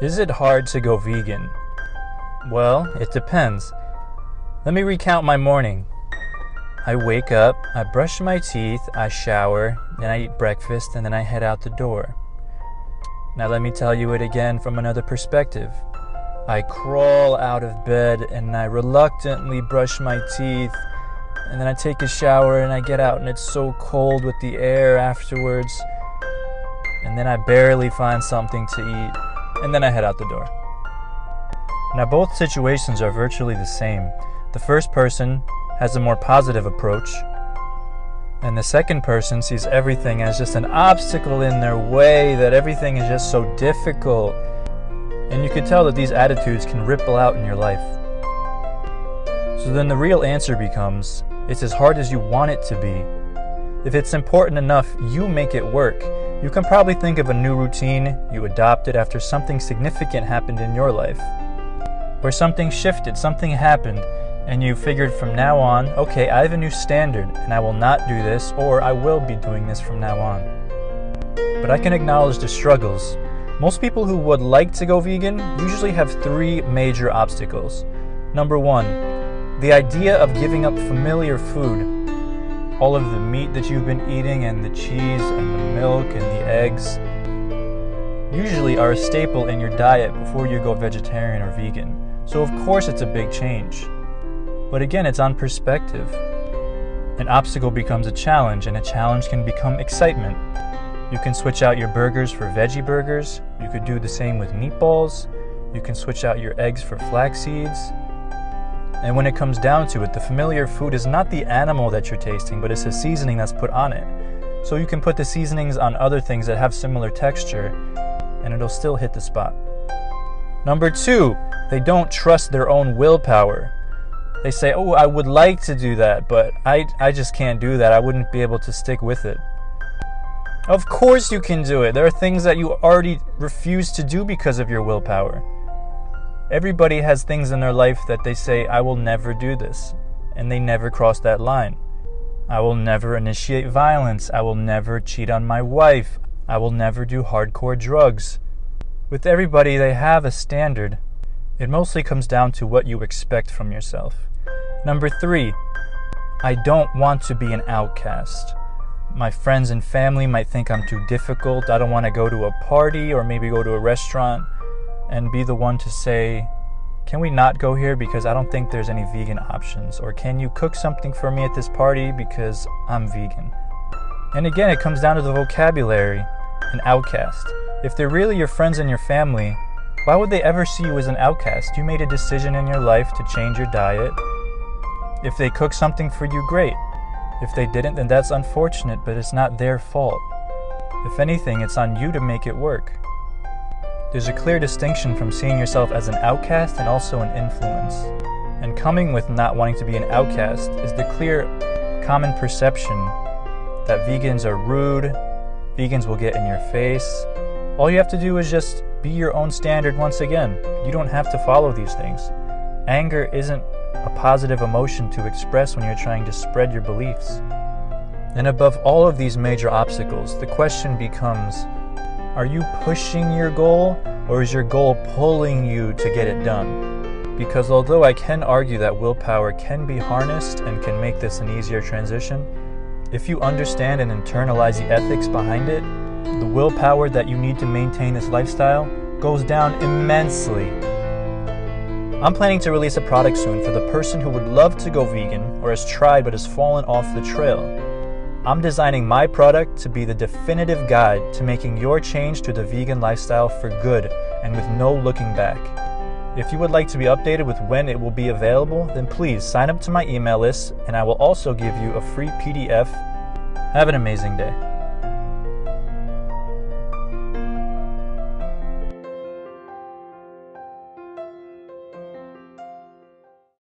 Is it hard to go vegan? Well, it depends. Let me recount my morning. I wake up, I brush my teeth, I shower, then I eat breakfast, and then I head out the door. Now, let me tell you it again from another perspective. I crawl out of bed and I reluctantly brush my teeth, and then I take a shower and I get out, and it's so cold with the air afterwards. And then I barely find something to eat, and then I head out the door. Now, both situations are virtually the same. The first person has a more positive approach, and the second person sees everything as just an obstacle in their way, that everything is just so difficult. And you can tell that these attitudes can ripple out in your life. So then the real answer becomes it's as hard as you want it to be. If it's important enough, you make it work. You can probably think of a new routine you adopted after something significant happened in your life where something shifted, something happened, and you figured from now on, okay, I have a new standard and I will not do this, or I will be doing this from now on. But I can acknowledge the struggles. Most people who would like to go vegan usually have three major obstacles. Number one, the idea of giving up familiar food. All of the meat that you've been eating, and the cheese, and the milk, and the eggs, usually are a staple in your diet before you go vegetarian or vegan. So, of course, it's a big change. But again, it's on perspective. An obstacle becomes a challenge, and a challenge can become excitement. You can switch out your burgers for veggie burgers. You could do the same with meatballs. You can switch out your eggs for flax seeds. And when it comes down to it, the familiar food is not the animal that you're tasting, but it's the seasoning that's put on it. So you can put the seasonings on other things that have similar texture, and it'll still hit the spot. Number two, they don't trust their own willpower. They say, Oh, I would like to do that, but I, I just can't do that. I wouldn't be able to stick with it. Of course, you can do it. There are things that you already refuse to do because of your willpower. Everybody has things in their life that they say, I will never do this, and they never cross that line. I will never initiate violence. I will never cheat on my wife. I will never do hardcore drugs. With everybody, they have a standard it mostly comes down to what you expect from yourself. Number three, I don't want to be an outcast. My friends and family might think I'm too difficult. I don't want to go to a party or maybe go to a restaurant and be the one to say, Can we not go here because I don't think there's any vegan options? Or can you cook something for me at this party because I'm vegan? And again, it comes down to the vocabulary an outcast. If they're really your friends and your family, why would they ever see you as an outcast? You made a decision in your life to change your diet. If they cook something for you, great. If they didn't, then that's unfortunate, but it's not their fault. If anything, it's on you to make it work. There's a clear distinction from seeing yourself as an outcast and also an influence. And coming with not wanting to be an outcast is the clear common perception that vegans are rude, vegans will get in your face. All you have to do is just be your own standard once again. You don't have to follow these things. Anger isn't a positive emotion to express when you're trying to spread your beliefs. And above all of these major obstacles, the question becomes are you pushing your goal or is your goal pulling you to get it done? Because although I can argue that willpower can be harnessed and can make this an easier transition, if you understand and internalize the ethics behind it, the willpower that you need to maintain this lifestyle goes down immensely. I'm planning to release a product soon for the person who would love to go vegan or has tried but has fallen off the trail. I'm designing my product to be the definitive guide to making your change to the vegan lifestyle for good and with no looking back. If you would like to be updated with when it will be available, then please sign up to my email list and I will also give you a free PDF. Have an amazing day.